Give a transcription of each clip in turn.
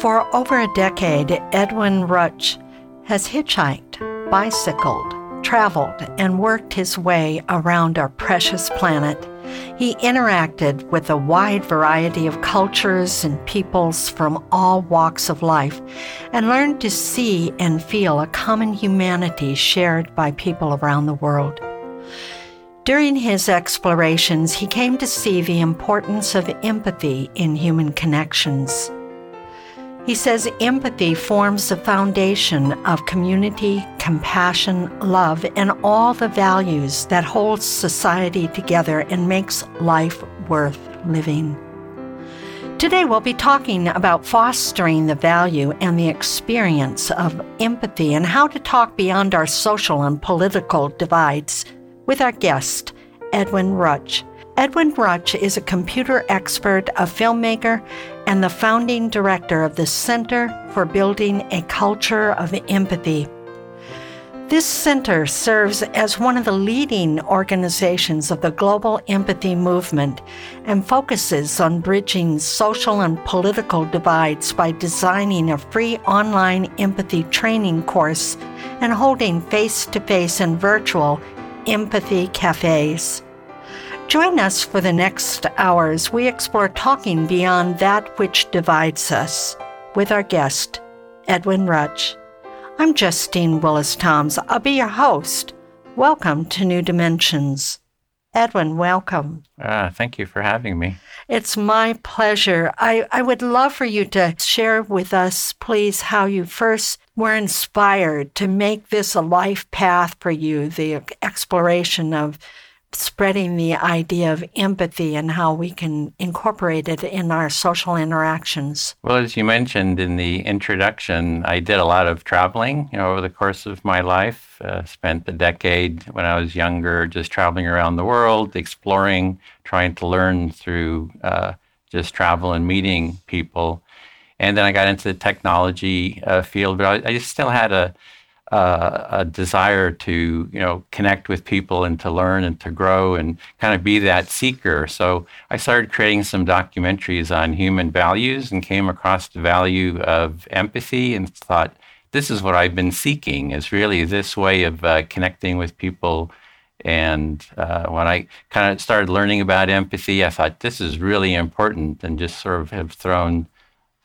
For over a decade, Edwin Rutsch has hitchhiked, bicycled, traveled, and worked his way around our precious planet. He interacted with a wide variety of cultures and peoples from all walks of life and learned to see and feel a common humanity shared by people around the world. During his explorations, he came to see the importance of empathy in human connections. He says empathy forms the foundation of community, compassion, love, and all the values that hold society together and makes life worth living. Today, we'll be talking about fostering the value and the experience of empathy and how to talk beyond our social and political divides with our guest, Edwin Rutsch. Edwin Rutsch is a computer expert, a filmmaker, and the founding director of the Center for Building a Culture of Empathy. This center serves as one of the leading organizations of the global empathy movement and focuses on bridging social and political divides by designing a free online empathy training course and holding face to face and virtual empathy cafes. Join us for the next hours. We explore talking beyond that which divides us with our guest, Edwin Rutsch. I'm Justine Willis Toms. I'll be your host. Welcome to New Dimensions. Edwin, welcome. Uh, thank you for having me. It's my pleasure. I, I would love for you to share with us, please, how you first were inspired to make this a life path for you, the exploration of spreading the idea of empathy and how we can incorporate it in our social interactions. Well, as you mentioned in the introduction, I did a lot of traveling you know, over the course of my life. Uh, spent a decade when I was younger just traveling around the world, exploring, trying to learn through uh, just travel and meeting people. And then I got into the technology uh, field, but I, I just still had a uh, a desire to you know connect with people and to learn and to grow and kind of be that seeker. So I started creating some documentaries on human values and came across the value of empathy and thought this is what I've been seeking is really this way of uh, connecting with people. And uh, when I kind of started learning about empathy, I thought this is really important and just sort of have thrown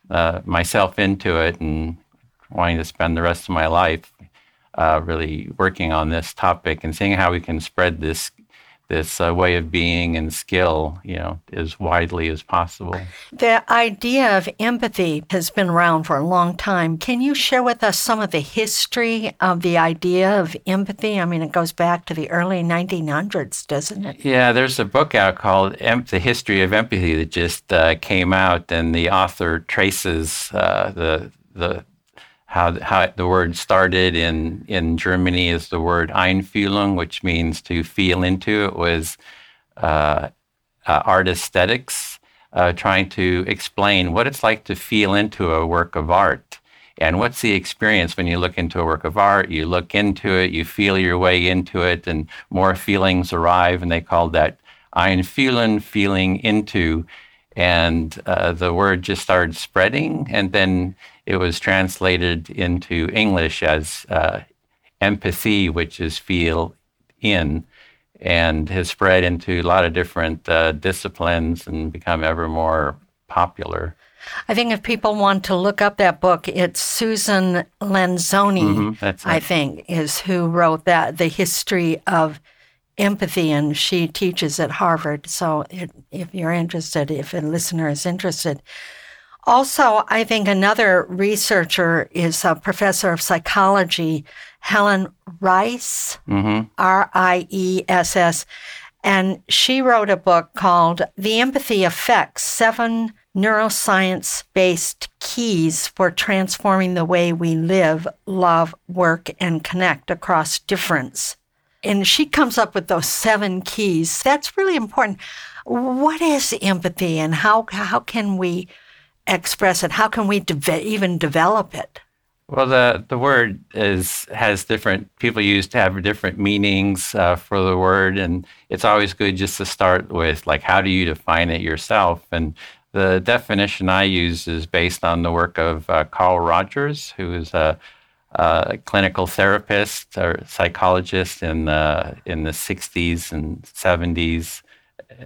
uh, myself into it and wanting to spend the rest of my life uh, really working on this topic and seeing how we can spread this this uh, way of being and skill, you know, as widely as possible. The idea of empathy has been around for a long time. Can you share with us some of the history of the idea of empathy? I mean, it goes back to the early 1900s, doesn't it? Yeah, there's a book out called em- "The History of Empathy" that just uh, came out, and the author traces uh, the the how, how the word started in, in Germany is the word Einfühlung, which means to feel into. It was uh, uh, art aesthetics, uh, trying to explain what it's like to feel into a work of art. And what's the experience when you look into a work of art? You look into it, you feel your way into it, and more feelings arrive, and they called that Einfühlen, feeling into. And uh, the word just started spreading, and then it was translated into English as uh, empathy, which is feel in. and has spread into a lot of different uh, disciplines and become ever more popular. I think if people want to look up that book, it's Susan Lanzoni, Mm-hmm, I think, is who wrote that, The History of Empathy, and she teaches at Harvard. So it, if you're interested, if a listener is interested. Also, I think another researcher is a professor of psychology, Helen Riess, mm-hmm. R I E S S. And she wrote a book called The Empathy Effects Seven Neuroscience Based Keys for Transforming the Way We Live, Love, Work, and Connect Across Difference. And she comes up with those seven keys. That's really important. What is empathy and how, how can we express it? How can we de- even develop it? Well, the, the word is has different people use to have different meanings uh, for the word, and it's always good just to start with like how do you define it yourself? And the definition I use is based on the work of uh, Carl Rogers, who is a, a clinical therapist or psychologist in the in the 60s and 70s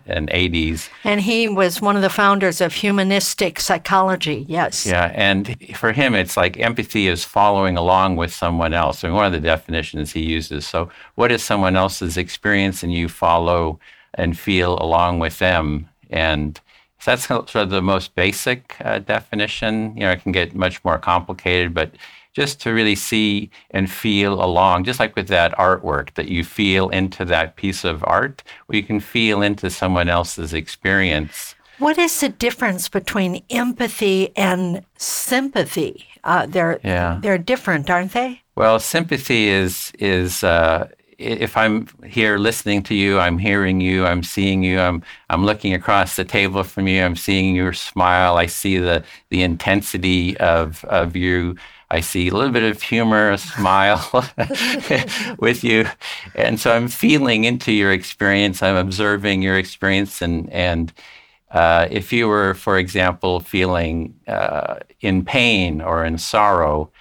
and 80s. And he was one of the founders of humanistic psychology, yes. Yeah, and for him, it's like empathy is following along with someone else. And one of the definitions he uses. So, what is someone else's experience, and you follow and feel along with them? And so that's sort of the most basic uh, definition. You know, it can get much more complicated, but just to really see and feel along, just like with that artwork, that you feel into that piece of art, where you can feel into someone else's experience. What is the difference between empathy and sympathy? Uh, they're Yeah. they're different, aren't they? Well, sympathy is is uh, if I'm here listening to you, I'm hearing you, I'm seeing you, I'm I'm looking across the table from you, I'm seeing your smile, I see the the intensity of of you. I see a little bit of humor, a smile with you, and so I'm feeling into your experience. I'm observing your experience, and and uh, if you were, for example, feeling uh, in pain or in sorrow,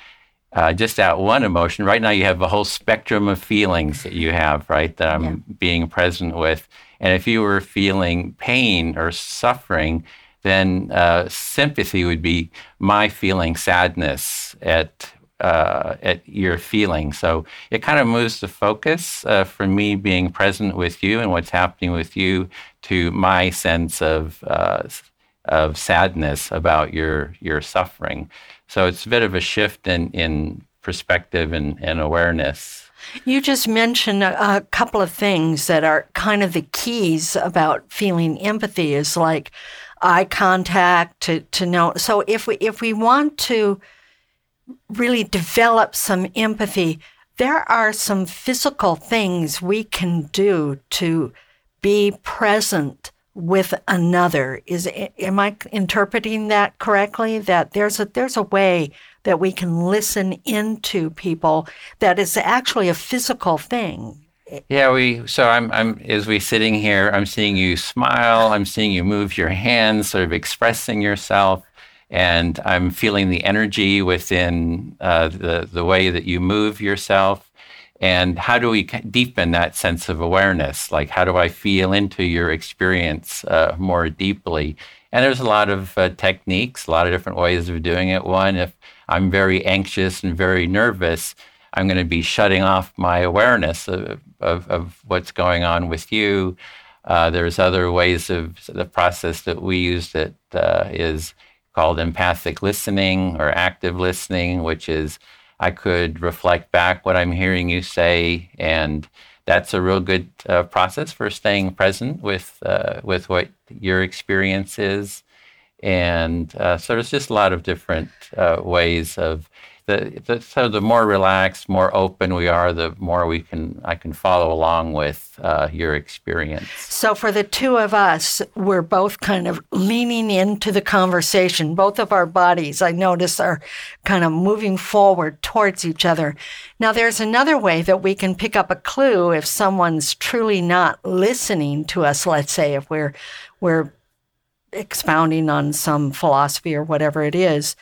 uh, just that one emotion. Right now, you have a whole spectrum of feelings that you have, right? That I'm Yeah. being present with. And if you were feeling pain or suffering, then uh, sympathy would be my feeling sadness at uh, at your feeling. So it kind of moves the focus uh, from me being present with you and what's happening with you to my sense of uh, of sadness about your your suffering. So it's a bit of a shift in in perspective and, and awareness. You just mentioned a, a couple of things that are kind of the keys about feeling empathy is like eye contact to, to know. So if we if we want to really develop some empathy, there are some physical things we can do to be present with another. Is am I interpreting that correctly? That there's a there's a way that we can listen into people that is actually a physical thing. Yeah, we. So I'm. I'm. As we sitting here, I'm seeing you smile. I'm seeing you move your hands, sort of expressing yourself, and I'm feeling the energy within uh, the the way that you move yourself. And how do we deepen that sense of awareness? Like, how do I feel into your experience uh, more deeply? And there's a lot of uh, techniques, a lot of different ways of doing it. One, if I'm very anxious and very nervous, I'm going to be shutting off my awareness of, of, of what's going on with you. Uh, there's other ways of the process that we use that uh, is called empathic listening or active listening, which is I could reflect back what I'm hearing you say, and that's a real good uh, process for staying present with uh, with what your experience is. And uh, so there's just a lot of different uh, ways of the, the so the more relaxed, more open we are, the more we can I can follow along with uh, your experience. So for the two of us, we're both kind of leaning into the conversation. Both of our bodies, I notice, are kind of moving forward towards each other. Now, there's another way that we can pick up a clue if someone's truly not listening to us. Let's say if we're we're expounding on some philosophy or whatever it is,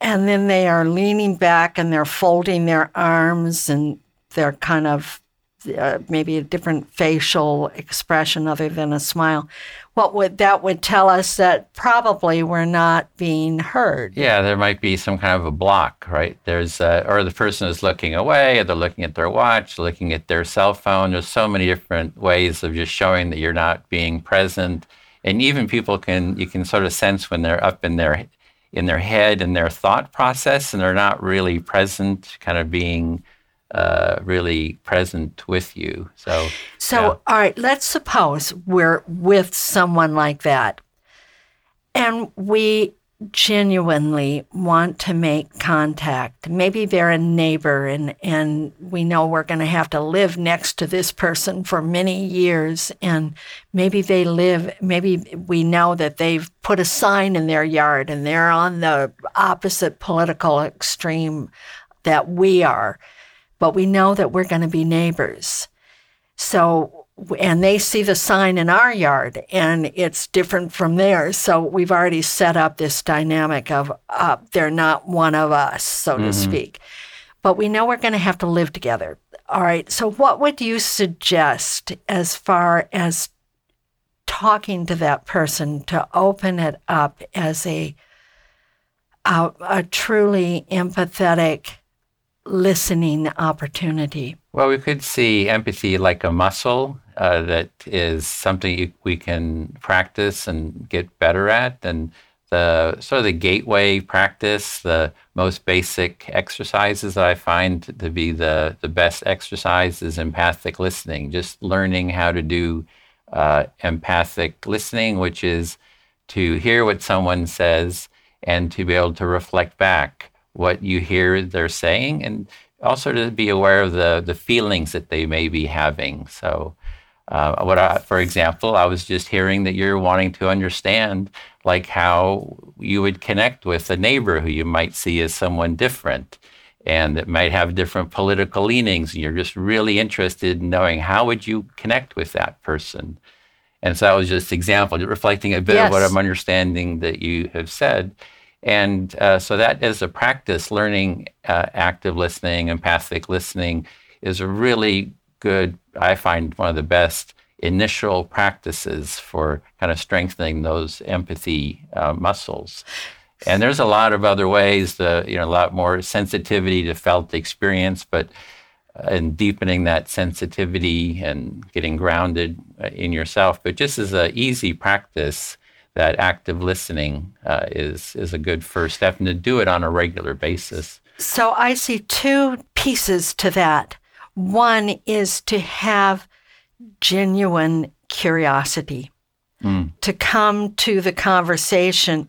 and then they are leaning back and they're folding their arms and they're kind of uh, maybe a different facial expression other than a smile, what would that would tell us that probably we're not being heard? Yeah, there might be some kind of a block, right? There's uh, or the person is looking away, or they're looking at their watch, looking at their cell phone. There's so many different ways of just showing that you're not being present, and even people can you can sort of sense when they're up in their in their head and their thought process, and they're not really present, kind of being uh, really present with you. So, so yeah. all right, let's suppose we're with someone like that, and we genuinely want to make contact. Maybe they're a neighbor, and and we know we're going to have to live next to this person for many years, and maybe they live. Maybe we know that they've put a sign in their yard, and they're on the opposite political extreme that we are but we know that we're going to be neighbors. So, and they see the sign in our yard and it's different from theirs. So we've already set up this dynamic of uh, they're not one of us, so mm-hmm. to speak. But we know we're going to have to live together. All right. So, what would you suggest as far as talking to that person to open it up as a, a, a truly empathetic, listening opportunity? Well, we could see empathy like a muscle uh, that is something we can practice and get better at. And the sort of the gateway practice, the most basic exercises I find to be the, the best exercise is empathic listening, just learning how to do uh, empathic listening, which is to hear what someone says and to be able to reflect back what you hear they're saying and also to be aware of the, the feelings that they may be having. So, uh, what I, for example, I was just hearing that you're wanting to understand like how you would connect with a neighbor who you might see as someone different and that might have different political leanings and you're just really interested in knowing how would you connect with that person and so that was just example reflecting a bit yes. of what i'm understanding that you have said and uh, so that is a practice. Learning uh, active listening, empathic listening is a really good, I find one of the best initial practices for kind of strengthening those empathy uh, muscles. And there's a lot of other ways, the, you know, a lot more sensitivity to felt experience, but and uh, deepening that sensitivity and getting grounded uh, in yourself. But just as an easy practice, that active listening uh, is is a good first step, and to do it on a regular basis. So I see two pieces to that. One is to have genuine curiosity, mm. to come to the conversation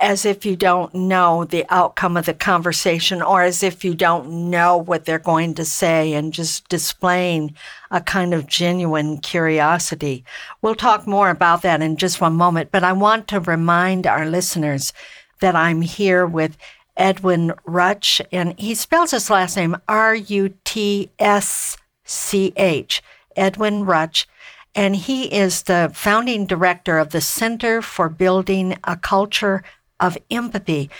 as if you don't know the outcome of the conversation or as if you don't know what they're going to say and just displaying a kind of genuine curiosity. We'll talk more about that in just one moment, but I want to remind our listeners that I'm here with Edwin Rutsch, and he spells his last name R U T S C H, Edwin Rutsch and he is the founding director of the Center for Building a Culture of empathy.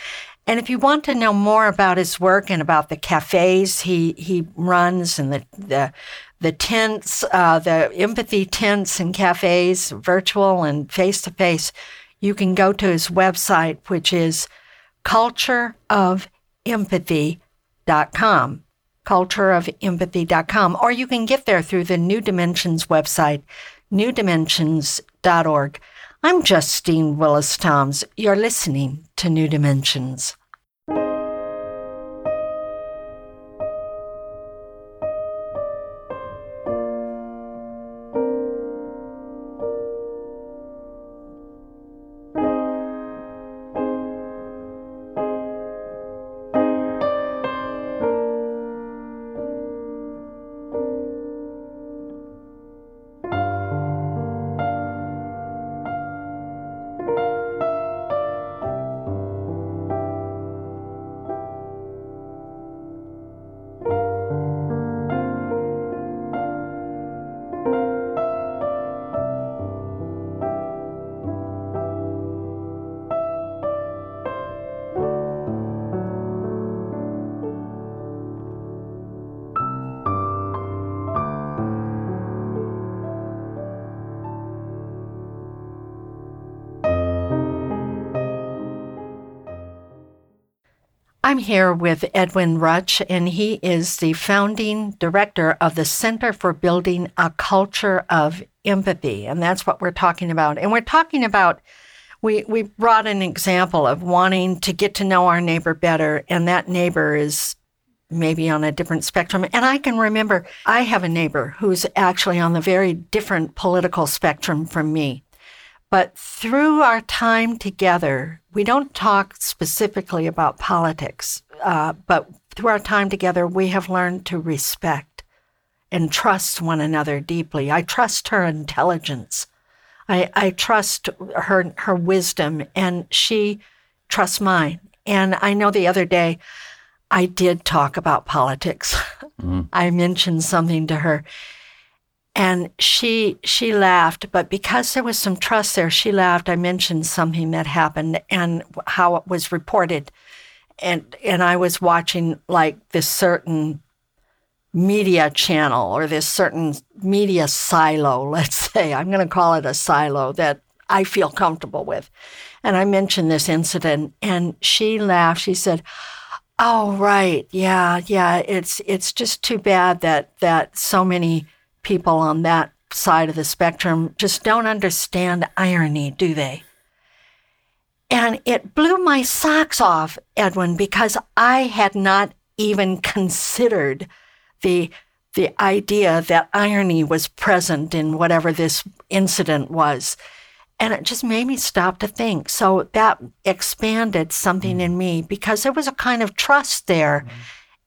And if you want to know more about his work and about the cafes he, he runs and the, the, the tents, uh, the empathy tents and cafes, virtual and face to face, you can go to his website, which is cultureofempathy.com. Cultureofempathy.com. Or you can get there through the New Dimensions website, newdimensions.org. I'm Justine Willis Toms. You're listening to New Dimensions. I'm here with Edwin Rutsch, and he is the founding director of the Center for Building a Culture of Empathy. And that's what we're talking about. And we're talking about, we, we brought an example of wanting to get to know our neighbor better, and that neighbor is maybe on a different spectrum. And I can remember I have a neighbor who's actually on the very different political spectrum from me. But through our time together, we don't talk specifically about politics, uh, but through our time together, we have learned to respect and trust one another deeply. I trust her intelligence. I, I trust her her wisdom, and she trusts mine. And I know the other day, I did talk about politics. Mm-hmm. I mentioned something to her, and she she laughed but because there was some trust there she laughed. I mentioned something that happened and how it was reported. And and i was watching like this certain media channel or this certain media silo let's say. I'm going to call it a silo that i feel comfortable with. And i mentioned this incident and she laughed. She said oh right. Yeah yeah. It's it's just too bad that that so many people on that side of the spectrum just don't understand irony, do they? And it blew my socks off, Edwin, because I had not even considered the the idea that irony was present in whatever this incident was. And it just made me stop to think. So that expanded something in me because there was a kind of trust there. Mm-hmm.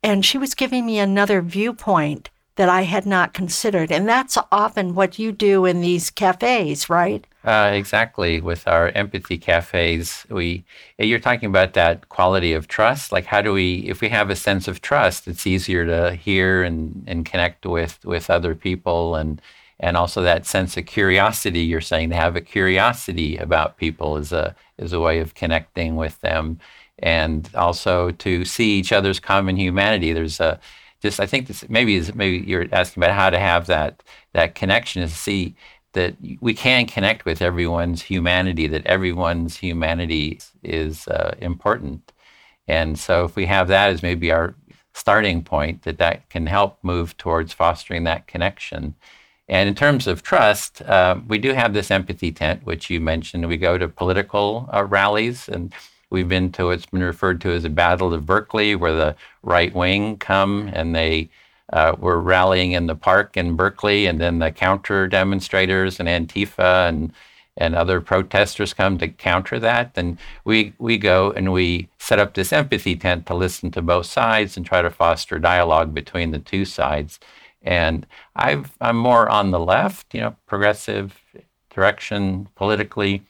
And she was giving me another viewpoint that I had not considered. And that's often what you do in these cafes, right? Uh, exactly. With our empathy cafes, we you're talking about that quality of trust. Like, how do we, if we have a sense of trust, it's easier to hear and, and connect with with other people, and and also that sense of curiosity. You're saying to have a curiosity about people is a is a way of connecting with them, and also to see each other's common humanity. There's a just I think this maybe is maybe you're asking about how to have that that connection is see that we can connect with everyone's humanity, that everyone's humanity is uh, important. And so if we have that as maybe our starting point, that that can help move towards fostering that connection. And in terms of trust, uh, we do have this empathy tent, which you mentioned. We go to political uh, rallies and We've been to what's been referred to as the Battle of Berkeley, where the right wing come and they uh, were rallying in the park in Berkeley, and then the counter demonstrators and Antifa and and other protesters come to counter that. Then we we go and we set up this empathy tent to listen to both sides and try to foster dialogue between the two sides. And I've I'm more on the left, you know, progressive direction politically,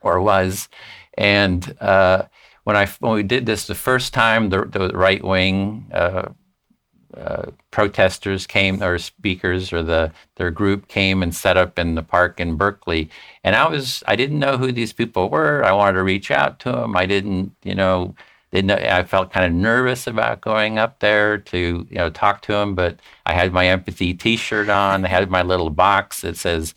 or was. And uh, when I when we did this the first time, the, the right wing uh, uh, protesters came, or speakers, or the their group came and set up in the park in Berkeley. And I was I didn't know who these people were. I wanted to reach out to them. I didn't, you know, didn't. I felt kind of nervous about going up there to you know talk to them. But I had my empathy T-shirt on. I had my little box that says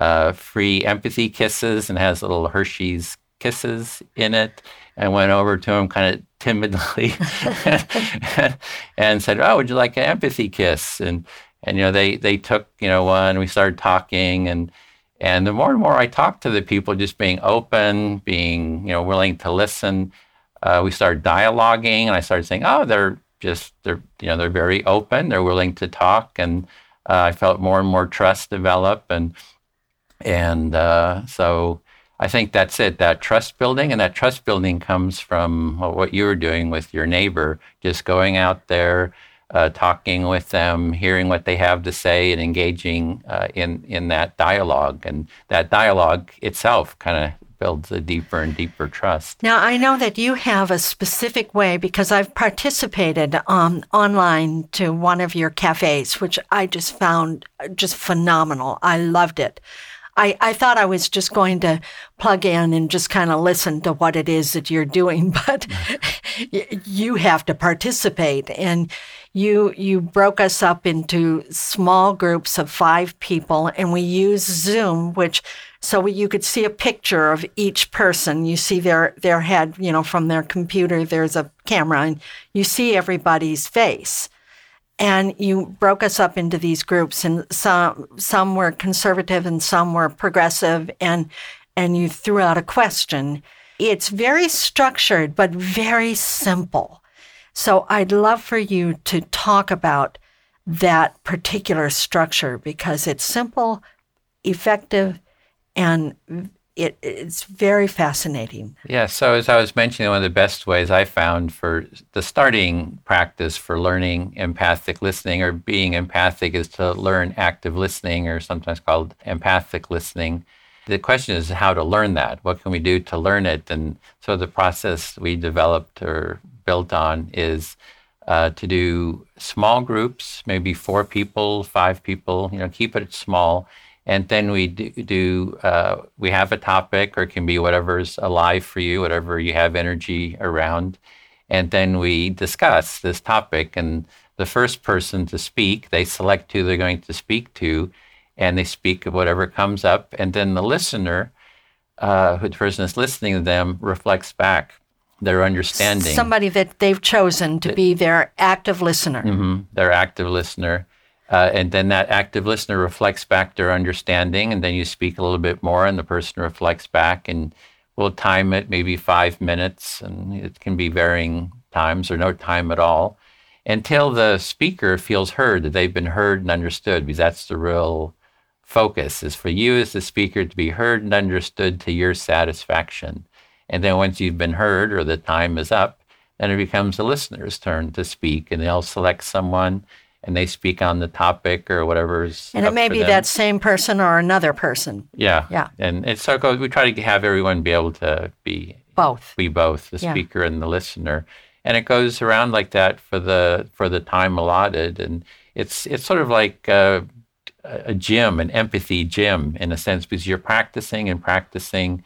uh, "Free Empathy Kisses" and has little Hershey's kisses in it and went over to him kind of timidly and, said, "Oh, would you like an empathy kiss?" And and you know they they took you know one. We started talking and and the more and more I talked to the people, just being open, being you know willing to listen, uh, we started dialoguing, and I started saying, "Oh, they're just they're you know they're very open. They're willing to talk," and uh, I felt more and more trust develop, and and uh, so I think that's it, that trust building. And that trust building comes from what you were doing with your neighbor, just going out there, uh, talking with them, hearing what they have to say, and engaging uh, in, in that dialogue. And that dialogue itself kind of builds a deeper and deeper trust. Now, I know that you have a specific way because I've participated um, online to one of your cafes, which I just found just phenomenal. I loved it. I, I thought I was just going to plug in and just kind of listen to what it is that you're doing, but mm-hmm. you have to participate. And you you broke us up into small groups of five people, and we use Zoom, which So you could see a picture of each person. You see their their head, you know, from their computer. There's a camera, and you see everybody's face. And you broke us up into these groups, and some some were conservative and some were progressive, and and you threw out a question. It's very structured, but very simple. So I'd love for you to talk about that particular structure because it's simple, effective, and it, it's very fascinating. Yeah. So as I was mentioning, one of the best ways I found for the starting practice for learning empathic listening or being empathic is to learn active listening, or sometimes called empathic listening. The question is how to learn that. What can we do to learn it? And so the process we developed or built on is uh, to do small groups, maybe four people, five people. You know, keep it small, and then we do. do uh, we have a topic, or it can be whatever's alive for you, whatever you have energy around, and then we discuss this topic. And the first person to speak, they select who they're going to speak to, and they speak of whatever comes up, and then the listener, uh, who the person is listening to them, reflects back their understanding. Somebody that they've chosen to be their active listener. Mm-hmm, their active listener. Uh, and then that active listener reflects back their understanding, and then you speak a little bit more, and the person reflects back, and we'll time it maybe five minutes, and it can be varying times or no time at all, until the speaker feels heard, that they've been heard and understood, because that's the real focus, is for you as the speaker to be heard and understood to your satisfaction. And then once you've been heard or the time is up, then it becomes the listener's turn to speak, and they'll select someone and they speak on the topic or whatever's. And it may be them. that same person or another person. Yeah. Yeah. And it's so goes, we try to have everyone be able to be both. Be both the yeah. speaker and the listener. And it goes around like that for the for the time allotted. And it's it's sort of like a, a gym, an empathy gym in a sense, because you're practicing and practicing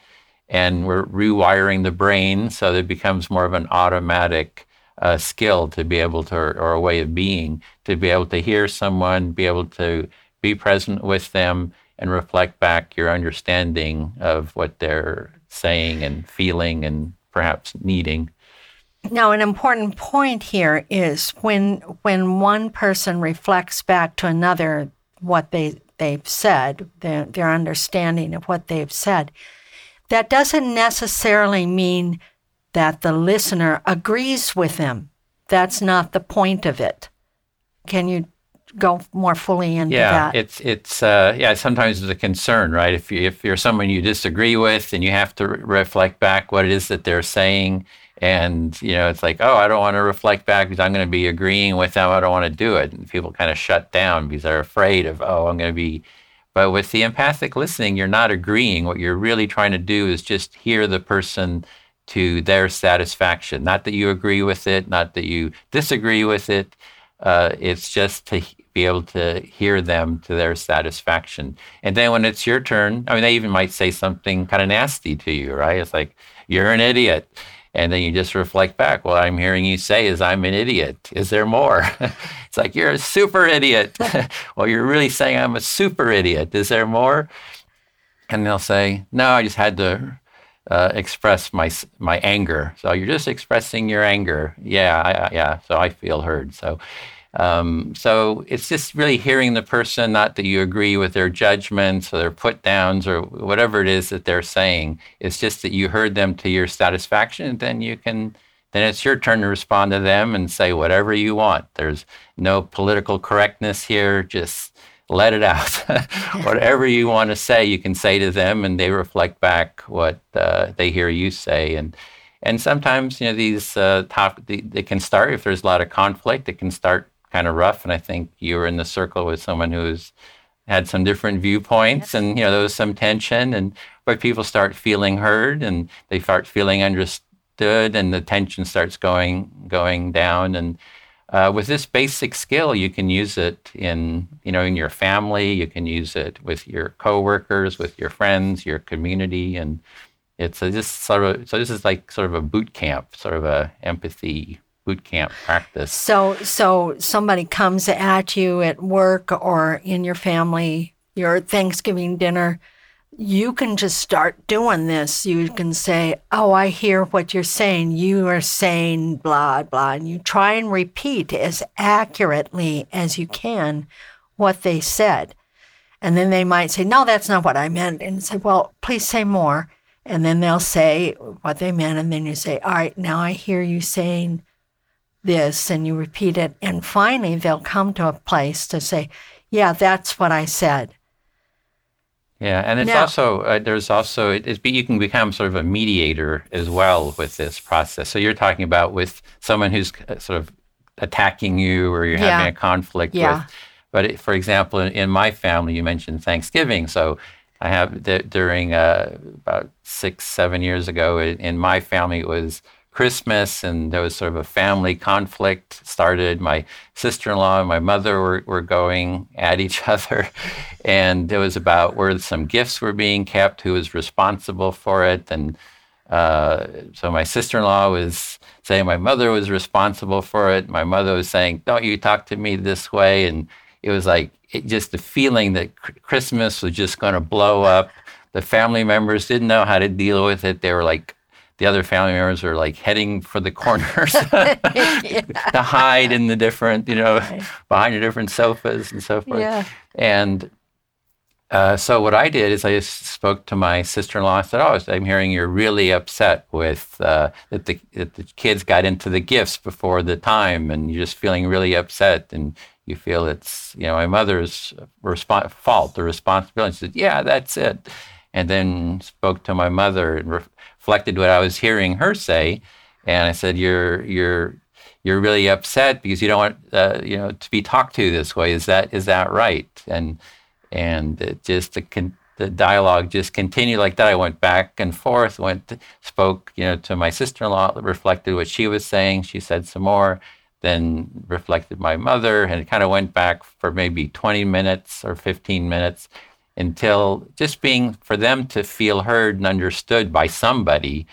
and we're rewiring the brain so that it becomes more of an automatic uh, skill to be able to, or, a way of being, to be able to hear someone, be able to be present with them, and reflect back your understanding of what they're saying and feeling and perhaps needing. Now, an important point here is when when one person reflects back to another what they they've said, their, their understanding of what they've said that doesn't necessarily mean that the listener agrees with them. That's not the point of it. Can you go more fully into yeah, that? Yeah, it's it's uh, yeah. Sometimes it's a concern, right? If you, if you're someone you disagree with, and you have to re- reflect back what it is that they're saying, and you know, it's like, oh, I don't want to reflect back because I'm going to be agreeing with them. I don't want to do it, and people kind of shut down because they're afraid of, oh, I'm going to be but with the empathic listening, you're not agreeing. What you're really trying to do is just hear the person to their satisfaction. Not that you agree with it, not that you disagree with it. Uh, it's just to be able to hear them to their satisfaction. And then when it's your turn, I mean, they even might say something kind of nasty to you, right? It's like, you're an idiot. And then you just reflect back. What I'm hearing you say is, I'm an idiot. Is there more? it's like, you're a super idiot. well, you're really saying, I'm a super idiot. Is there more? And they'll say, No, I just had to uh, express my my anger. So you're just expressing your anger. Yeah, I, yeah. So I feel heard. So um, so it's just really hearing the person, not that you agree with their judgments or their put downs or whatever it is that they're saying. It's just that you heard them to your satisfaction, and then you can, then it's your turn to respond to them and say whatever you want. There's no political correctness here. Just let it out. whatever you want to say, you can say to them, and they reflect back what uh, they hear you say. And and sometimes you know these uh, top they, they can start if there's a lot of conflict. It can start kind of rough. And I think you were in the circle with someone who's had some different viewpoints, and you know there was some tension, and but people start feeling heard, and they start feeling understood, and the tension starts going going down. And uh, with this basic skill, you can use it in you know in your family, you can use it with your coworkers, with your friends, your community, and it's a, just sort of so this is like sort of a boot camp, sort of a empathy boot camp practice. So, so somebody comes at you at work or in your family, your Thanksgiving dinner. You can just start doing this. You can say, Oh, I hear what you're saying. You are saying blah, blah. And you try and repeat as accurately as you can what they said. And then they might say, No, that's not what I meant. And say, Well, please say more. And then they'll say what they meant. And then you say, All right, now I hear you saying this. And you repeat it. And finally, they'll come to a place to say, Yeah, that's what I said. Yeah, and it's now, also uh, there's also it, you can become sort of a mediator as well with this process. So you're talking about with someone who's uh, sort of attacking you or you're yeah. having a conflict yeah. with. But it, for example, in, in, my family, you mentioned Thanksgiving. So I have the, during uh, about six, seven years ago in, in my family, it was Christmas, and there was sort of a family conflict started. My sister-in-law and my mother were, were going at each other, and it was about where some gifts were being kept, who was responsible for it, and uh, so my sister-in-law was saying my mother was responsible for it. My mother was saying, "Don't you talk to me this way?" And it was like it, just the feeling that Christmas was just going to blow up. The family members didn't know how to deal with it. They were like the other family members are like heading for the corners to hide in the different, you know, right. behind the different sofas and so forth. Yeah. And uh, so what I did is I just spoke to my sister-in-law. I said, "Oh, I'm hearing you're really upset with uh, that, the, that the kids got into the gifts before the time, and you're just feeling really upset, and you feel it's you know my mother's resp- fault the responsibility." She said, "Yeah, that's it." And then spoke to my mother and re- reflected what I was hearing her say, and I said, "You're you're you're really upset because you don't want uh, you know to be talked to this way. Is that is that right?" And and just the con- the dialogue just continued like that. I went back and forth, went to, spoke you know to my sister-in-law, reflected what she was saying. She said some more, then reflected my mother, and it kind of went back for maybe 20 minutes or 15 minutes until just being for them to feel heard and understood by somebody.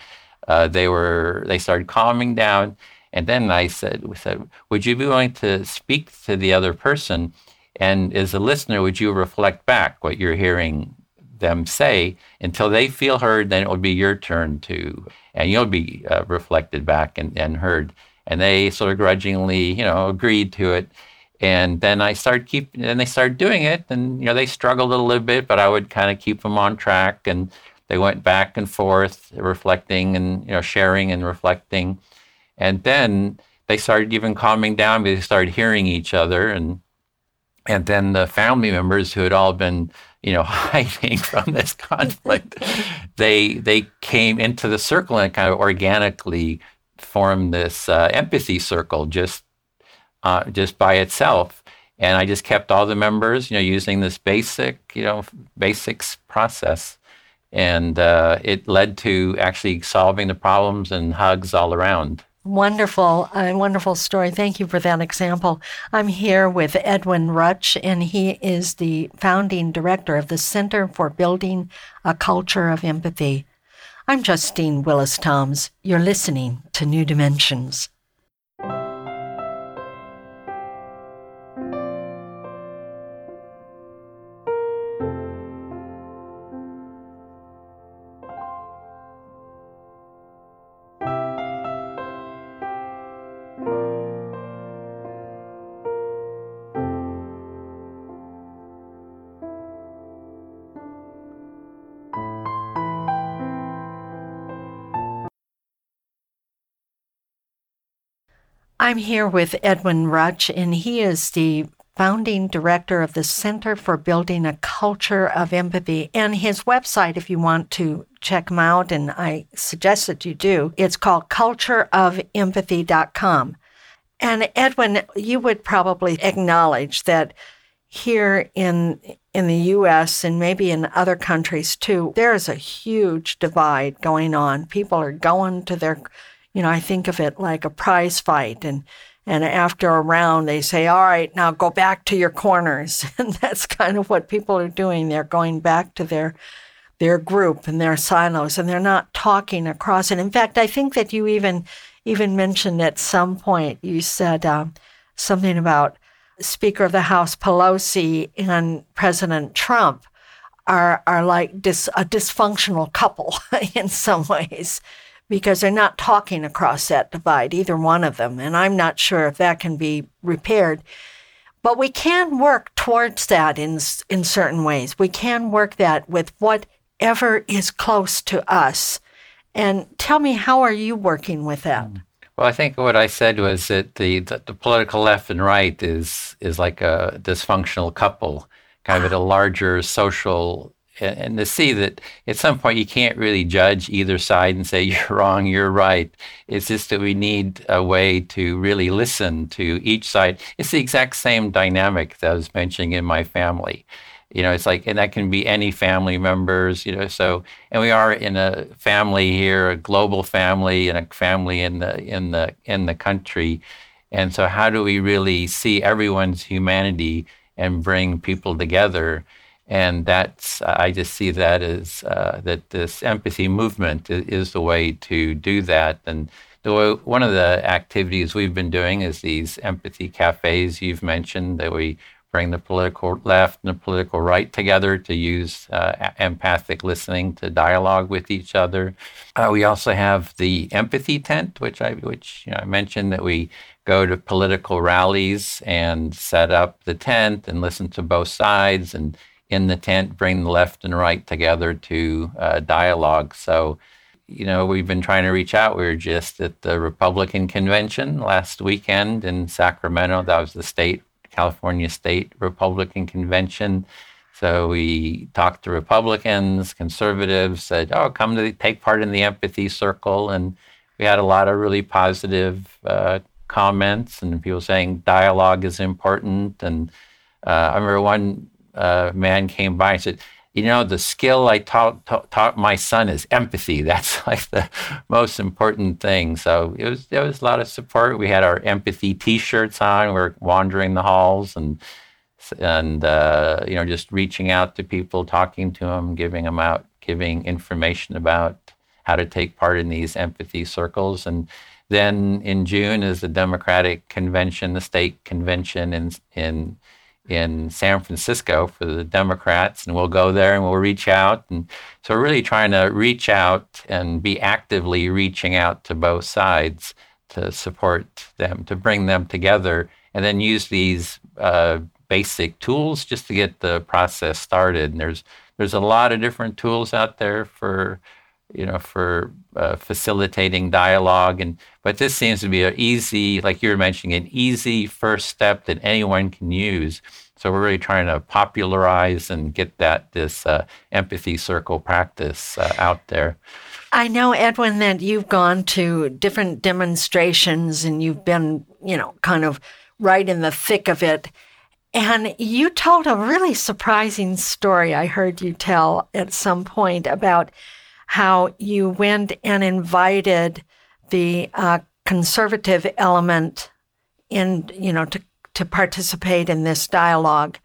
Uh, they were they started calming down, and then I said, "We said, would you be willing to speak to the other person, and as a listener, would you reflect back what you're hearing them say until they feel heard? Then it will be your turn to, and you'll be uh, reflected back and, and heard." And they sort of grudgingly, you know, agreed to it and then I started keep, and they started doing it, and you know they struggled a little bit, but I would kind of keep them on track, and they went back and forth, reflecting and you know sharing and reflecting, and then they started even calming down because they started hearing each other, and and then the family members who had all been you know hiding from this conflict, they they came into the circle and kind of organically formed this uh, empathy circle just uh, just by itself. And I just kept all the members, you know, using this basic, you know, basics process. And uh, it led to actually solving the problems and hugs all around. Wonderful, a wonderful story. Thank you for that example. I'm here with Edwin Rutsch, and he is the founding director of the Center for Building a Culture of Empathy. I'm Justine Willis Toms. You're listening to New Dimensions. I'm here with Edwin Rutsch, and he is the founding director of the Center for Building a Culture of Empathy. And his website, if you want to check him out, and I suggest that you do, it's called cultureofempathy.com. And Edwin, you would probably acknowledge that here in in the US and maybe in other countries too, there is a huge divide going on. People are going to their you know, I think of it like a prize fight and and after a round they say, "All right, now go back to your corners." And that's kind of what people are doing. They're going back to their their group and their silos and they're not talking across it. In fact, I think that you even even mentioned at some point you said uh, something about Speaker of the House Pelosi and President Trump are are like dis, a dysfunctional couple in some ways because they're not talking across that divide, either one of them. And I'm not sure if that can be repaired. But we can work towards that in, in certain ways. We can work that with whatever is close to us. And tell me, how are you working with that? Hmm. Well, I think what I said was that the, the, the political left and right is is like a dysfunctional couple, kind of at a larger social and to see that at some point you can't really judge either side and say you're wrong, you're right. It's just that we need a way to really listen to each side. It's the exact same dynamic that I was mentioning in my family. You know, it's like, and that can be any family members, you know, so, and we are in a family here, a global family and a family in the, in the, in the country. And so how do we really see everyone's humanity and bring people together? And that's I just see that as uh, that this empathy movement is, the way to do that. And way, one of the activities we've been doing is these empathy cafes you've mentioned that we bring the political left and the political right together to use uh, empathic listening to dialogue with each other. Uh, we also have the empathy tent, which I which you know, I mentioned that we go to political rallies and set up the tent and listen to both sides and in the tent, bring the left and right together to uh, dialogue. So, you know, we've been trying to reach out. We were just at the Republican convention last weekend in Sacramento. That was the state, California State Republican Convention. So we talked to Republicans, conservatives, said, "Oh, come to the, take part in the empathy circle," and we had a lot of really positive uh, comments and people saying dialogue is important. And uh, I remember one uh, man came by and said, you know, the skill I taught, taught, my son is empathy. That's like the most important thing. So it was there was a lot of support. We had our empathy T-shirts on. We were wandering the halls and and uh, you know just reaching out to people, talking to them, giving them out, giving information about how to take part in these empathy circles. And then in June is the Democratic convention, the state convention in in in San Francisco for the Democrats, and we'll go there and we'll reach out. And so we're really trying to reach out and be actively reaching out to both sides to support them, to bring them together, and then use these uh, basic tools just to get the process started. And there's there's a lot of different tools out there for you know for uh, facilitating dialogue and but this seems to be an easy like you were mentioning an easy first step that anyone can use so we're really trying to popularize and get that this uh, empathy circle practice uh, out there. I know, Edwin, that you've gone to different demonstrations and you've been, you know, kind of right in the thick of it. And you told a really surprising story I heard you tell at some point about how you went and invited the uh, conservative element in, you know, to to participate in this dialogue.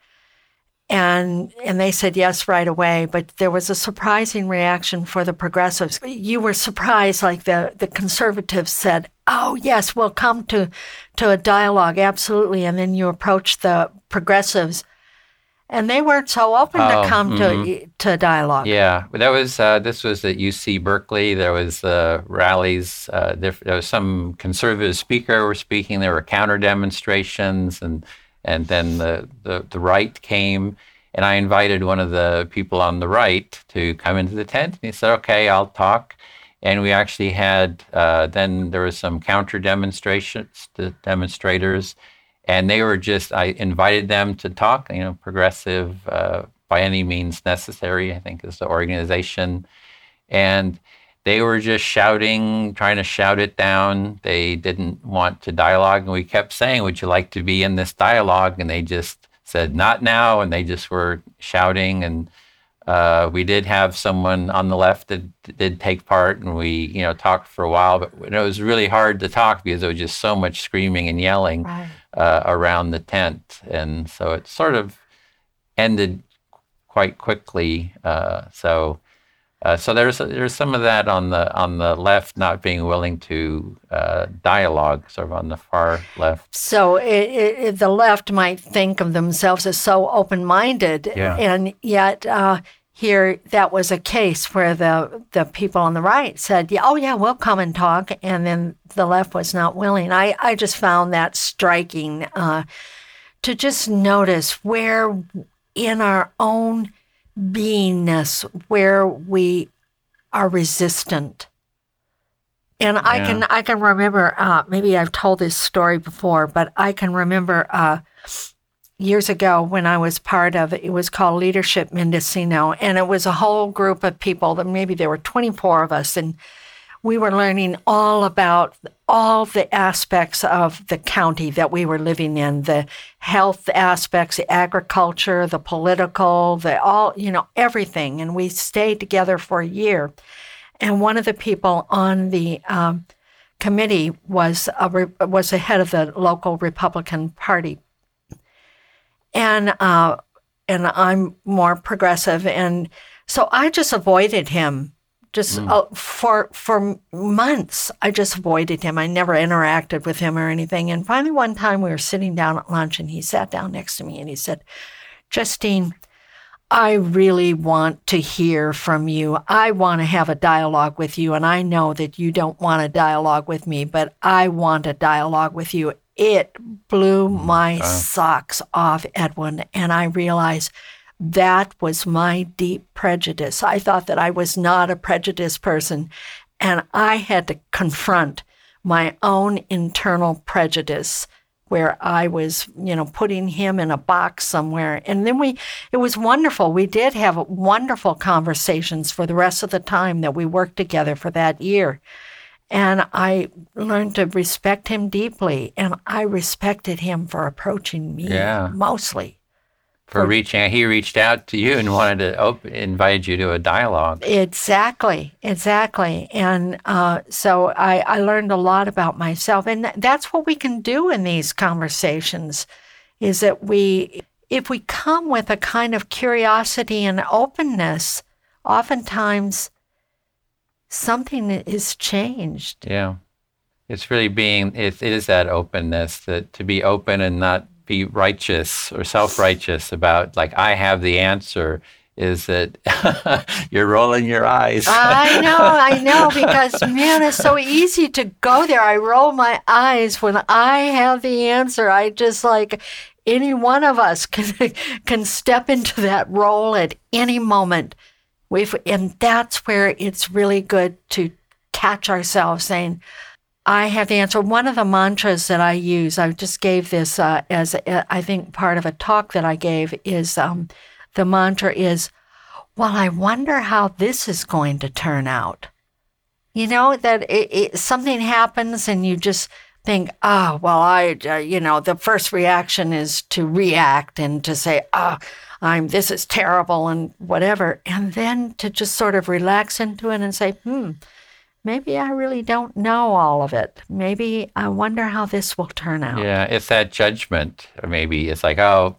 And and they said yes right away, but there was a surprising reaction for the progressives. You were surprised, like the, the conservatives said, Oh yes, we'll come to to a dialogue, absolutely. And then you approached the progressives and they weren't so open oh, to come mm-hmm. to to dialogue. Yeah, that was uh, this was at UC Berkeley. There was uh, rallies. Uh, there, there, was some conservative speaker were speaking. There were counter demonstrations, and and then the, the the right came, and I invited one of the people on the right to come into the tent. And he said, "Okay, I'll talk." And we actually had uh, then there was some counter demonstrations, the demonstrators and they were just I invited them to talk. You know, progressive uh, by any means necessary. I think is the organization, and they were just shouting, trying to shout it down. They didn't want to dialogue, and we kept saying, "Would you like to be in this dialogue?" And they just said, "Not now," and they just were shouting and. Uh, we did have someone on the left that did take part, and we, you know, talked for a while. But it was really hard to talk because there was just so much screaming and yelling. Right uh, around the tent. And so it sort of ended quite quickly. Uh, so uh, so there's there's some of that on the on the left not being willing to uh, dialogue, sort of on the far left. So it, it, the left might think of themselves as so open-minded, yeah. and yet uh, here that was a case where the the people on the right said, yeah, "Oh yeah, we'll come and talk," and then the left was not willing. I I just found that striking uh, to just notice where in our own beingness where we are resistant. And I can I can remember uh, maybe I've told this story before, but I can remember uh, years ago when I was part of it. It was called Leadership Mendocino, and it was a whole group of people. That maybe there were 24 of us, and we were learning all about all the aspects of the county that we were living in the health aspects the agriculture the political the all you know everything and we stayed together for a year and one of the people on the um, committee was a was the head of the local republican party and uh, and I'm more progressive, and so I just avoided him. Just mm. uh, for for months, I just avoided him. I never interacted with him or anything. And finally, one time we were sitting down at lunch, and he sat down next to me, and he said, "Justine, I really want to hear from you. I want to have a dialogue with you. And I know that you don't want a dialogue with me, but I want a dialogue with you it blew mm, my socks off, Edwin. And I realized that was my deep prejudice. I thought that I was not a prejudiced person. And I had to confront my own internal prejudice where I was, you know, putting him in a box somewhere. And then we, it was wonderful. We did have wonderful conversations for the rest of the time that we worked together for that year. And I learned to respect him deeply. And I respected him for approaching me yeah. mostly. For, for reaching, he reached out to you and wanted to open, invite you to a dialogue. Exactly, exactly. And uh, so I, I learned a lot about myself. And that's what we can do in these conversations is that we, if we come with a kind of curiosity and openness, oftentimes something is changed. Yeah. It's really being, it, it is that openness that to be open and not be righteous or self righteous about, like, I have the answer is that you're rolling your eyes. I know, I know, because man, it's so easy to go there. I roll my eyes when I have the answer. I just like any one of us can can step into that role at any moment. We've, and that's where it's really good to catch ourselves saying, I have the answer. One of the mantras that I use, I just gave this uh, as a, I think part of a talk that I gave, is um, the mantra is, Well, I wonder how this is going to turn out. You know, that it, it, something happens and you just think, oh, well, I, uh, you know, the first reaction is to react and to say, oh, I'm this is terrible and whatever, and then to just sort of relax into it and say, hmm, maybe I really don't know all of it. Maybe I wonder how this will turn out. Yeah, it's that judgment. Or Maybe it's like, oh,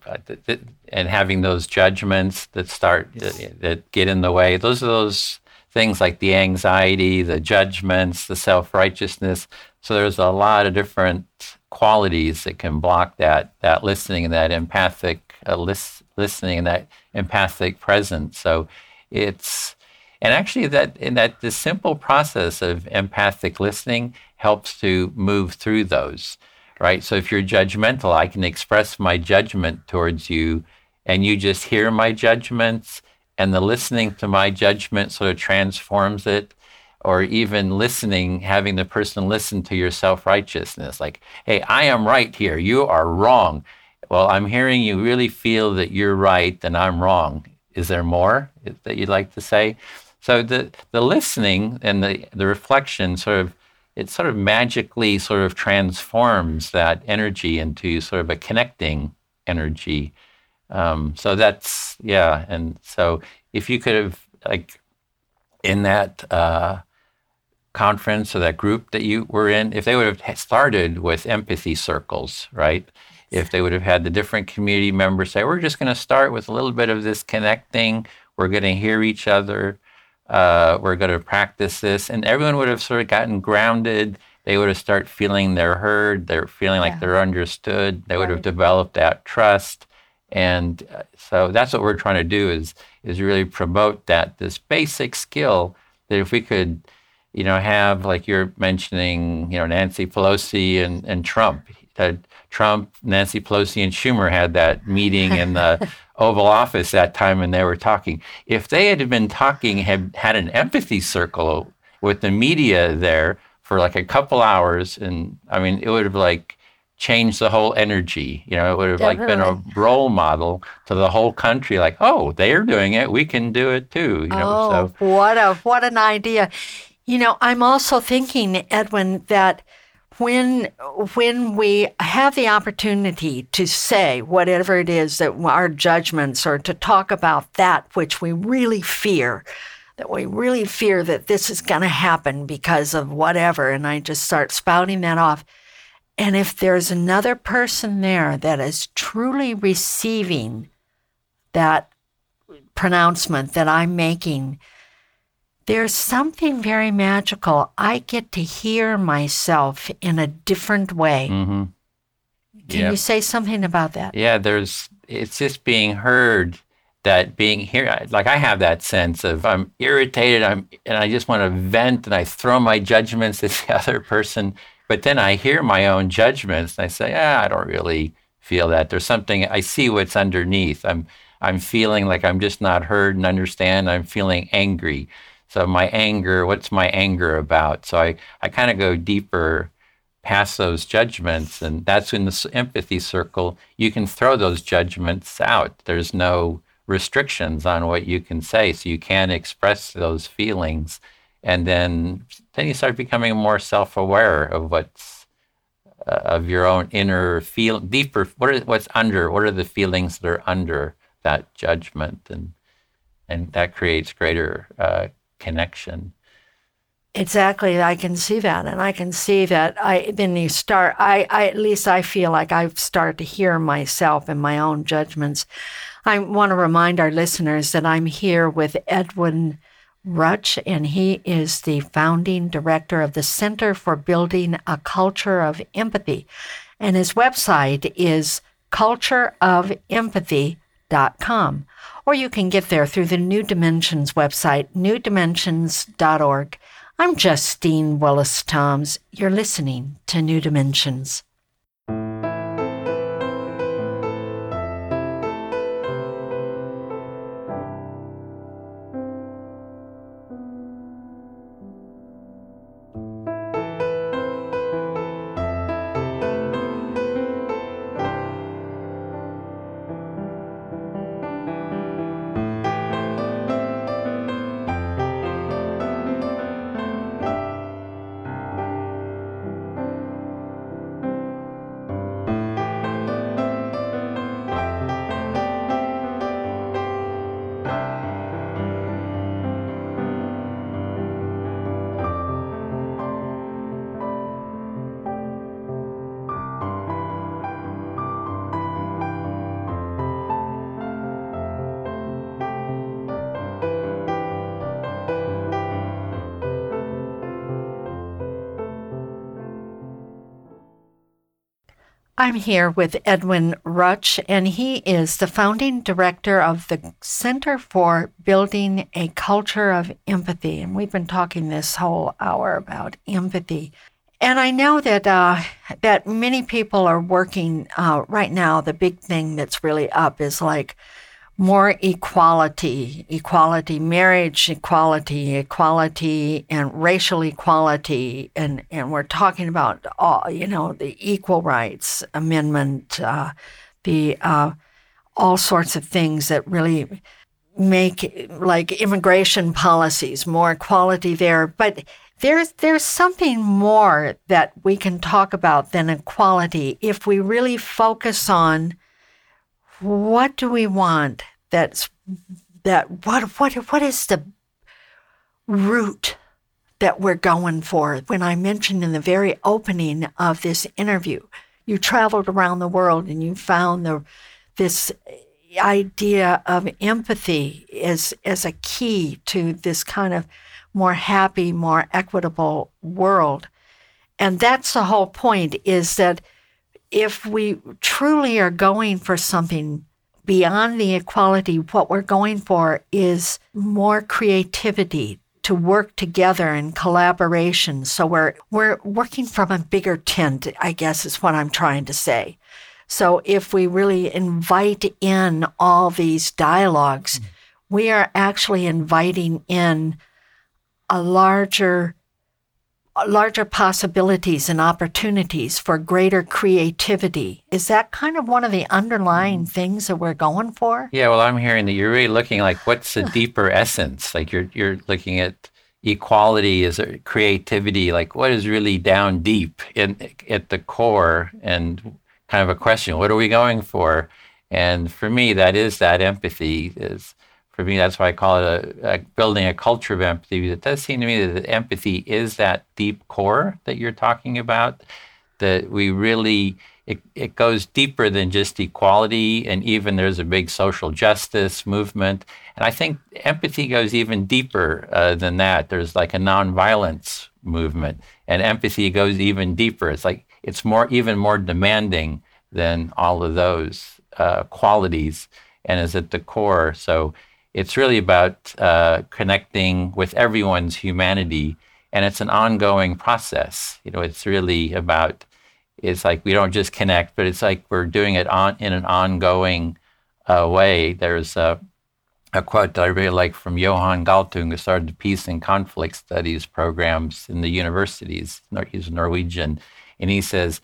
and having those judgments that start that get in the way. Those are those things like the anxiety, the judgments, the self righteousness. So there's a lot of different qualities that can block that that listening and that empathic uh, list, listening and that empathic presence. So it's and actually that in that the simple process of empathic listening helps to move through those, right? So if you're judgmental, I can express my judgment towards you and you just hear my judgments and the listening to my judgment sort of transforms it or even listening, having the person listen to your self righteousness, like, hey, I am right here, you are wrong well, I'm hearing you really feel that you're right and I'm wrong. Is there more that you'd like to say? So the, the listening and the, the reflection sort of, it sort of magically sort of transforms that energy into sort of a connecting energy. Um, so that's, yeah. And so if you could have, like, in that uh, conference or that group that you were in, if they would have started with empathy circles, right? If they would have had the different community members say, we're just going to start with a little bit of this connecting, we're going to hear each other, uh, we're going to practice this, and everyone would have sort of gotten grounded. They would have started feeling they're heard, they're feeling like yeah. they're understood. They would have developed that trust, And uh, so that's what we're trying to do is is really promote that this basic skill that if we could, you know, have like you're mentioning, you know, Nancy Pelosi and, and Trump. That Trump, Nancy Pelosi, and Schumer had that meeting in the Oval Office that time and they were talking. If they had been talking, had had an empathy circle with the media there for like a couple hours, and I mean, it would have like changed the whole energy. You know, it would have Definitely. like been a role model to the whole country. Like, oh, they're doing it, we can do it too. You know, oh, so what a what an idea. You know, I'm also thinking, Edwin, that when when we have the opportunity to say whatever it is that our judgments or to talk about that which we really fear that we really fear that this is going to happen because of whatever and i just start spouting that off. And if there's another person there that is truly receiving that pronouncement that i'm making there's something very magical. I get to hear myself in a different way. Mm-hmm. Can you say something about that? Yeah, there's, it's just being heard that being here, like I have that sense of I'm irritated, I'm, and I just want to vent and I throw my judgments at the other person. But then I hear my own judgments and I say, ah, I don't really feel that. There's something, I see what's underneath. I'm, I'm feeling like I'm just not heard and understand. I'm feeling angry. So my anger, what's my anger about? So I, I kind of go deeper past those judgments. And that's in the empathy circle. You can throw those judgments out. There's no restrictions on what you can say. So you can express those feelings. And then, then you start becoming more self-aware of what's uh, of your own inner feel deeper. What are what's under? What are the feelings that are under that judgment? And and that creates greater uh, connection. Exactly, I can see that, and I can see that. I then you start. I, I at least I feel like I've started to hear myself and my own judgments. I want to remind our listeners that I'm here with Edwin Rutsch, and he is the founding director of the Center for Building a Culture of Empathy, and his website is cultureofempathy.com or you can get there through the New Dimensions website, newdimensions.org. I'm Justine Willis Toms. You're listening to New Dimensions. I'm here with Edwin Rutsch, and he is the founding director of the Center for Building a Culture of Empathy. And we've been talking this whole hour about empathy. And I know that uh, that many people are working uh, right now. The big thing that's really up is like more equality, equality, marriage equality, equality, and racial equality, and and we're talking about all, you know, the Equal Rights Amendment, uh, the uh, all sorts of things that really make like immigration policies more equality there, but. There's there's something more that we can talk about than equality if we really focus on what do we want that's that what what what is the root that we're going for? When i mentioned in the very opening of this interview you traveled around the world and you found the this idea of empathy as as a key to this kind of more happy more equitable world. And that's the whole point is that if we truly are going for something beyond the equality, what we're going for is more creativity to work together in collaboration. So we're we're working from a bigger tent, I guess is what I'm trying to say. So if we really invite in all these dialogues, mm-hmm. we are actually inviting in a larger larger possibilities and opportunities for greater creativity. Is that kind of one of the underlying mm. things that we're going for? Yeah, well, I'm hearing that you're really looking like what's the deeper essence? Like you're you're looking at equality is creativity, like what is really down deep in at the core and kind of a question, what are we going for? And for me, that is that empathy is for me, that's why I call it a, a, building a culture of empathy. It does seem to me that empathy is that deep core that you're talking about. That we really it, it goes deeper than just equality, and even there's a big social justice movement. And I think empathy goes even deeper uh, than that. There's like a nonviolence movement, and empathy goes even deeper. It's like it's more even more demanding than all of those uh, qualities, and is at the core. So it's really about uh, connecting with everyone's humanity, and it's an ongoing process. You know, it's really about. It's like we don't just connect, but it's like we're doing it on in an ongoing uh, way. There's a, a quote that I really like from Johan Galtung, who started the Peace and Conflict Studies programs in the universities. He's Norwegian, and he says,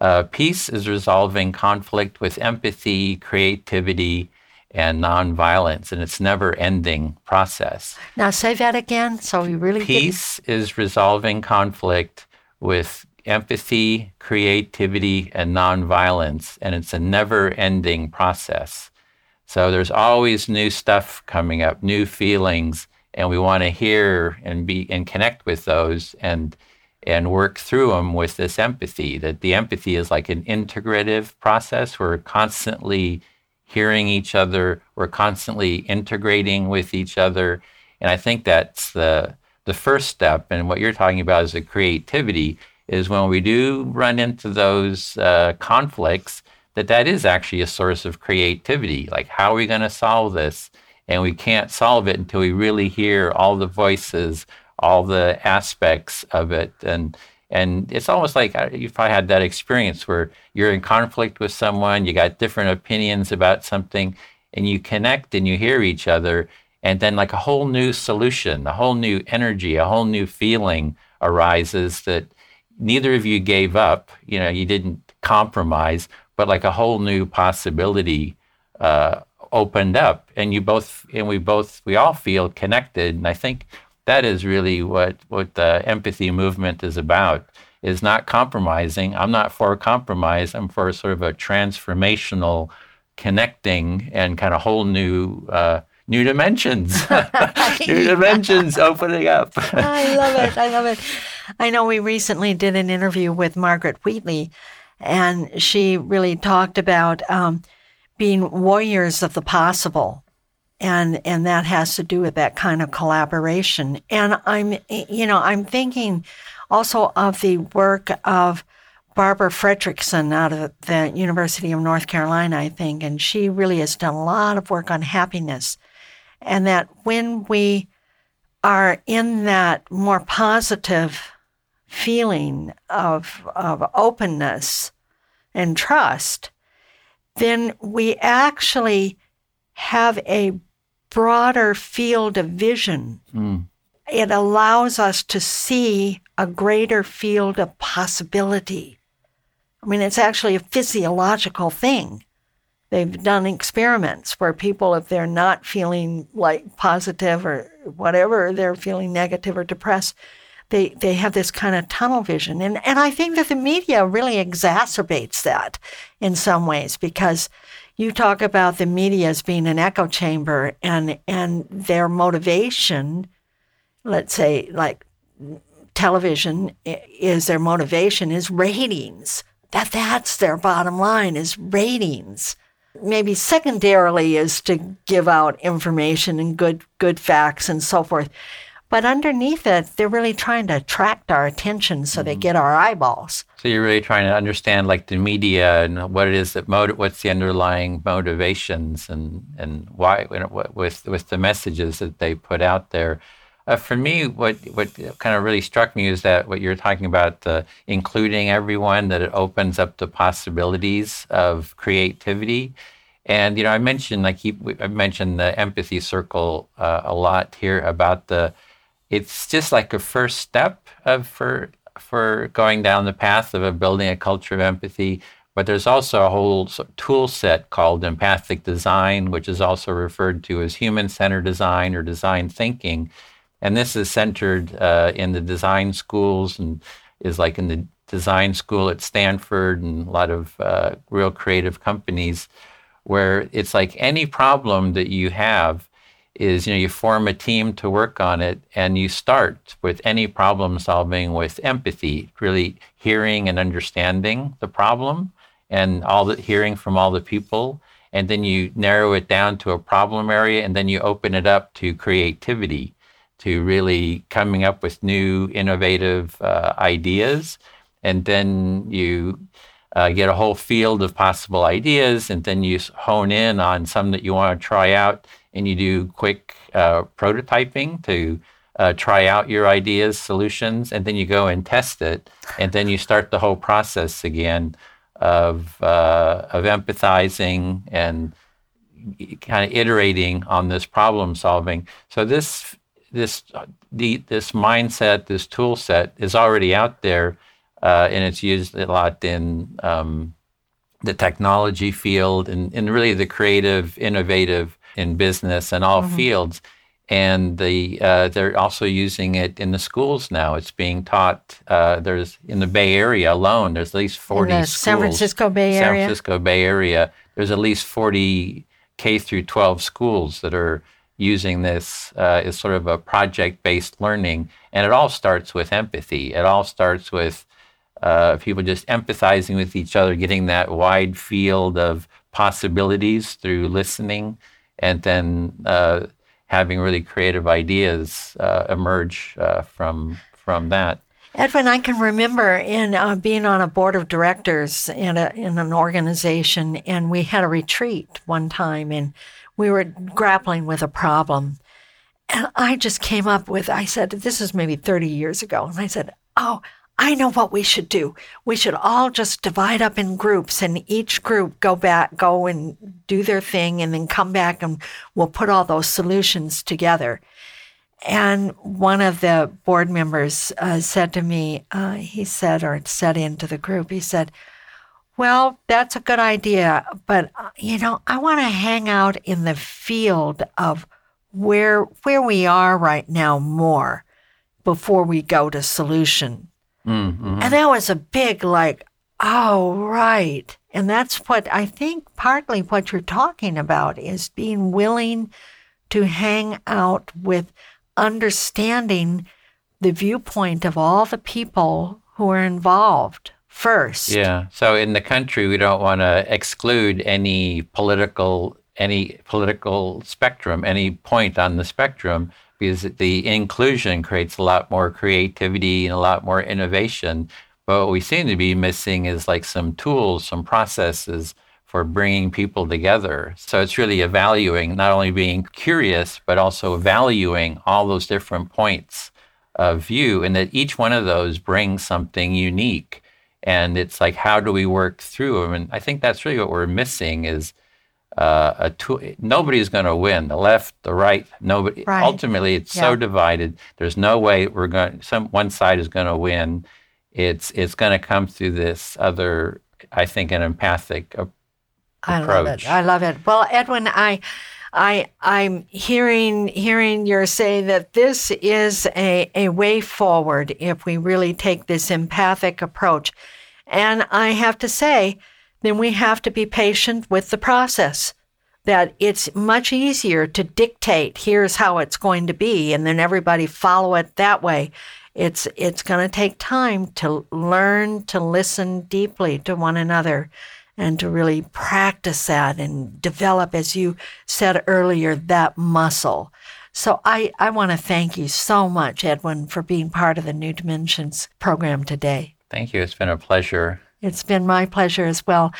uh, "Peace is resolving conflict with empathy, creativity." And nonviolence, and it's never ending process. Now say that again so we really Peace is resolving conflict with empathy, creativity, and nonviolence, and it's a never ending process. So there's always new stuff coming up, new feelings, and we want to hear and be and connect with those and and work through them with this empathy. That the empathy is like an integrative process. We're constantly hearing each other. We're constantly integrating with each other. And I think that's the the first step. And what you're talking about is the creativity is when we do run into those uh, conflicts, that that is actually a source of creativity. Like, how are we going to solve this? And we can't solve it until we really hear all the voices, all the aspects of it. And and it's almost like uh, if I had that experience where you're in conflict with someone, you got different opinions about something, and you connect and you hear each other, and then like a whole new solution, a whole new energy, a whole new feeling arises that neither of you gave up. You know, you didn't compromise, but like a whole new possibility uh, opened up, and you both and we both we all feel connected. And I think that is really what what the empathy movement is about is not compromising. I'm not for compromise. I'm for sort of a transformational connecting and kind of whole new uh, new dimensions. New dimensions opening up. I love it. I love it. I know we recently did an interview with margaret wheatley and she really talked about um, being warriors of the possible and and that has to do with that kind of collaboration. And i'm you know i'm thinking also of the work of barbara fredrickson out of the university of north carolina i think and she really has done a lot of work on happiness. And that when we are in that more positive feeling of of openness and trust then we actually have a broader field of vision. Mm. It allows us to see a greater field of possibility. I mean, it's actually a physiological thing. They've done experiments where people, if they're not feeling like positive or whatever, they're feeling negative or depressed, they, they have this kind of tunnel vision. And, and I think that the media really exacerbates that in some ways because you talk about the media as being an echo chamber and and their motivation let's say like television is their motivation is ratings. That that's their bottom line is ratings. Maybe secondarily is to give out information and good good facts and so forth but underneath it, they're really trying to attract our attention so they get our eyeballs. So you're really trying to understand like the media and what it is that motiv- what's the underlying motivations and and why with with the messages that they put out there. Uh, for me, what what kind of really struck me is that what you're talking about, uh, including everyone, that it opens up the possibilities of creativity. And you know, I mentioned like I mentioned the empathy circle uh, a lot here about the it's just like a first step of for for going down the path of building a culture of empathy. But there's also a whole tool set called empathic design, which is also referred to as human-centered design or design thinking. And this is centered uh, in the design schools and is like in the design school at Stanford and a lot of uh, real creative companies where it's like any problem that you have is you know you form a team to work on it and you start with any problem solving with empathy really hearing and understanding the problem and all the hearing from all the people. And then you narrow it down to a problem area and then you open it up to creativity to really coming up with new innovative uh, ideas. And then you uh, get a whole field of possible ideas and then you hone in on some that you want to try out and you do quick uh, prototyping to uh, try out your ideas, solutions, and then you go and test it, and then you start the whole process again of uh, of empathizing and kind of iterating on this problem solving. So this this the, this mindset, this tool set is already out there, uh, and it's used a lot in um, the technology field and, and really the creative, innovative in business and all mm-hmm. fields. And the uh, they're also using it in the schools now. It's being taught. Uh, there's in the Bay Area alone. There's at least forty in the schools. San Francisco Bay Area. San Francisco Bay Area. There's at least forty K through 12 schools that are using this uh, as sort of a project-based learning, and it all starts with empathy. It all starts with uh, people just empathizing with each other, getting that wide field of possibilities through listening and then uh, having really creative ideas uh, emerge uh, from from that. Edwin, I can remember in uh, being on a board of directors in a, in an organization, and we had a retreat one time, and we were grappling with a problem. And I just came up with, I said, this is maybe 30 years ago. And I said, oh, I know what we should do. We should all just divide up in groups and each group go back, go and do their thing and then come back and we'll put all those solutions together. And one of the board members uh, said to me, uh, he said, or said into the group, he said, well, that's a good idea, but uh, you know, I want to hang out in the field of where where we are right now more before we go to solution Mm-hmm. And that was a big, like, oh, right. And that's what I think partly what you're talking about is being willing to hang out with understanding the viewpoint of all the people who are involved first. Yeah. So in the country, we don't want to exclude any political any political spectrum, any point on the spectrum, because the inclusion creates a lot more creativity and a lot more innovation. But what we seem to be missing is like some tools, some processes for bringing people together. So it's really evaluating, not only being curious, but also valuing all those different points of view, and that each one of those brings something unique. And it's like, how do we work through them? And I think that's really what we're missing is uh, a tool. Nobody's going to win. The left, the right, nobody. Right. Ultimately, it's yeah. so divided. There's no way we're going. Some one side is going to win. It's it's going to come through this other. I think an empathic a- I love it. I love it. Well, Edwin, I. I I'm hearing hearing you say that this is a, a way forward if we really take this empathic approach. And I have to say, then we have to be patient with the process. That it's much easier to dictate, here's how it's going to be, and then everybody follow it that way. It's, it's going to take time to learn to listen deeply to one another and to really practice that and develop, as you said earlier, that muscle. So I, I want to thank you so much, Edwin, for being part of the New Dimensions program today. Thank you. It's been a pleasure. It's been my pleasure as well.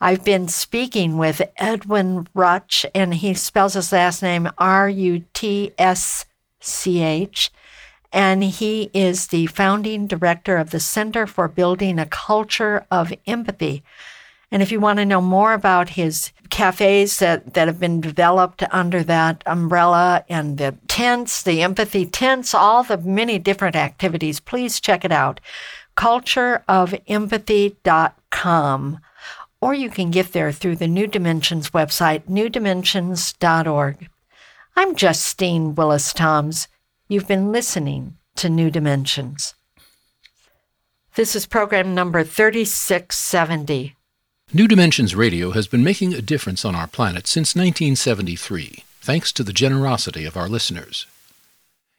I've been speaking with Edwin Rutsch, and he spells his last name R U T S C H. And he is the founding director of the Center for Building a Culture of Empathy. And if you want to know more about his cafes that, that have been developed under that umbrella and the tents, the empathy tents, all the many different activities, please check it out. cultureofempathy.com. Or you can get there through the New Dimensions website, newdimensions.org. I'm Justine Willis Toms. You've been listening to New Dimensions. This is program number 3670. New Dimensions Radio has been making a difference on our planet since 1973, thanks to the generosity of our listeners.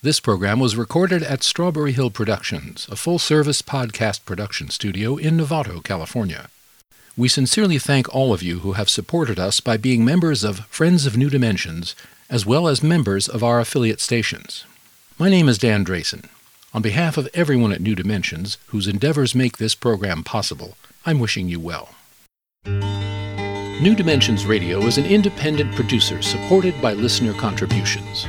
This program was recorded at Strawberry Hill Productions, a full service podcast production studio in Novato, California. We sincerely thank all of you who have supported us by being members of Friends of New Dimensions, as well as members of our affiliate stations. My name is Dan Drayson. On behalf of everyone at New Dimensions, whose endeavors make this program possible, I'm wishing you well. New Dimensions Radio is an independent producer supported by listener contributions.